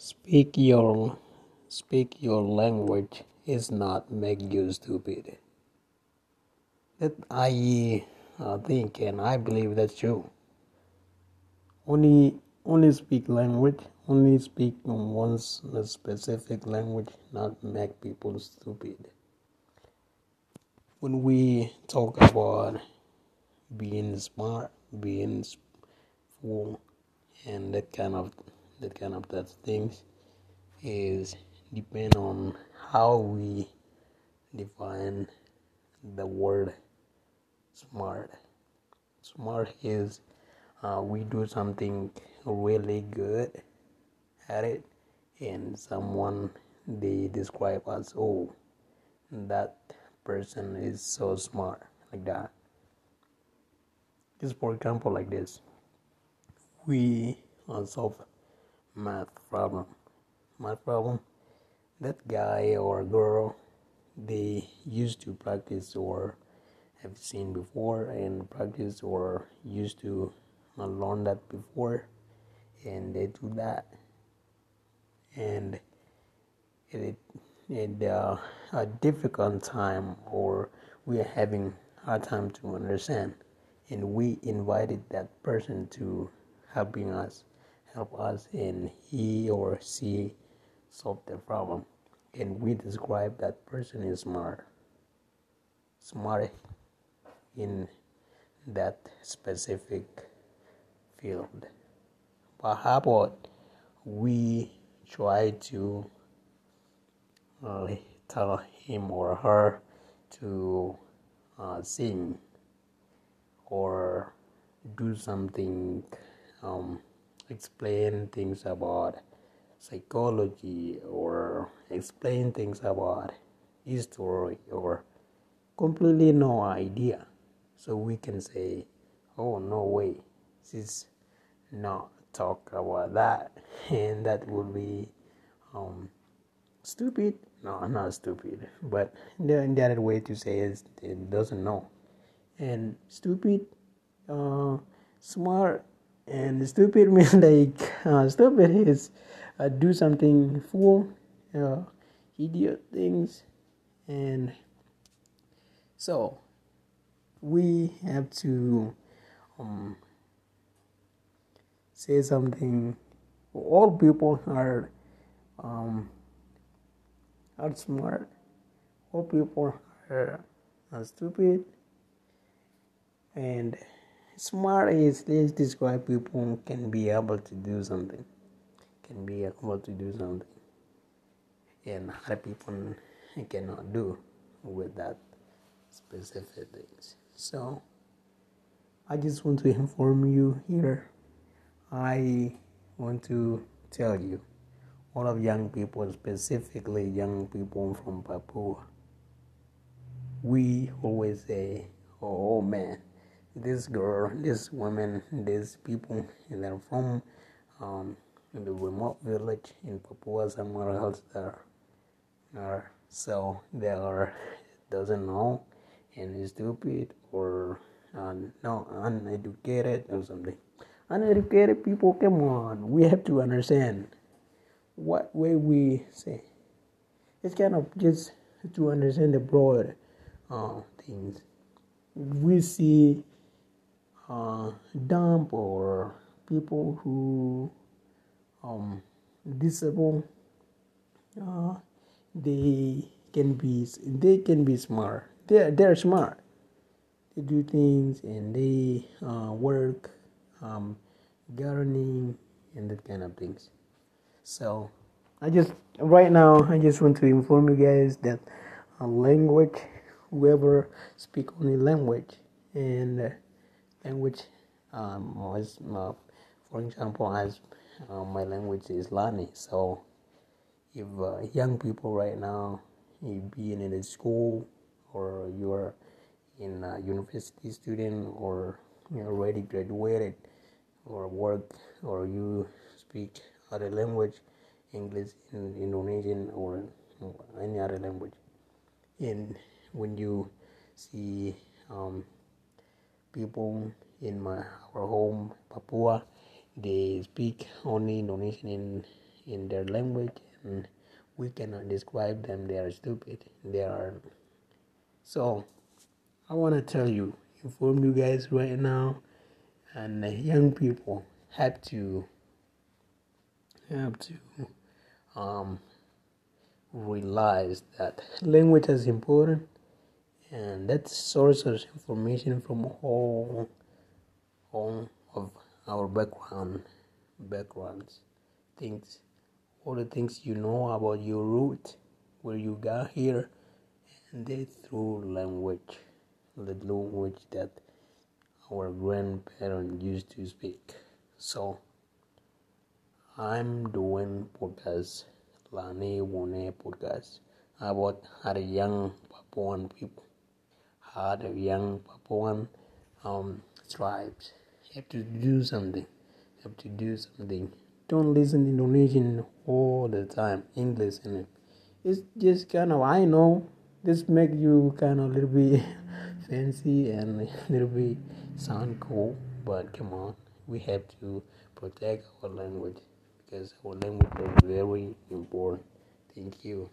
Speak your speak your language is not make you stupid. That I uh, think and I believe that's true. Only only speak language, only speak one specific language, not make people stupid. When we talk about being smart, being fool, and that kind of that kind of that things is depend on how we define the word smart. Smart is uh, we do something really good at it and someone they describe us oh that person is so smart like that. Just for example like this. We solve math problem math problem that guy or girl they used to practice or have seen before and practice or used to learn that before and they do that. And it it uh, a difficult time or we are having hard time to understand. And we invited that person to helping us help us and he or she solve the problem. And we describe that person is smart. Smart in that specific field. But how about we try to uh, tell him or her to uh, sing or do something um, explain things about psychology or explain things about history or completely no idea. So we can say oh no way. This not talk about that. And that would be um, stupid. No not stupid but the, the other way to say is it doesn't know. And stupid uh, smart and stupid means like uh, stupid is uh, do something fool uh, idiot things. And so we have to um, say something. All people are um, are smart. All people are, are stupid. And smart is let's describe people who can be able to do something. Can be able to do something and other people cannot do with that specific things. So i just want to inform you here. I want to tell you all of young people specifically young people from papua we always say oh man this girl, this woman, these people, and they're from um, the remote village in Papua, somewhere else there. So they are doesn't know and is stupid or uh, no uneducated or something. Uneducated people, come on, we have to understand what way we say. It's kind of just to understand the broad uh, things. We see uh, dumb or people who um, disabled uh, they can be they can be smart. They're, they're smart. They do things and they uh, work um, gardening and that kind of things. So i just right now i just want to inform you guys that language whoever speak only language and language um, uh, for example, as uh, my language is Lani. So, if uh, young people right now, you being in a school or you're in a university student or you already graduated or work or you speak other language, English, in Indonesian, or any other language, and when you see um, people in my our home Papua. They speak only Indonesian and in their language and we cannot describe them. They are stupid. They are so i want to tell you inform you guys right now and young people have to have to um, realize that language is important and that source of information from all all of our background backgrounds. Things all the things you know about your root where you got here and they through language the language that our grandparents used to speak. So i'm doing podcast lane wone podcast about the young papuan people how the young papuan um, tribes have to do something You have to do something don't listen to Indonesian all the time, English it. It's just kind of I know this make you kind of a little bit fancy and a little bit sound cool, but come on, we have to protect our language because our language is very important. Thank you.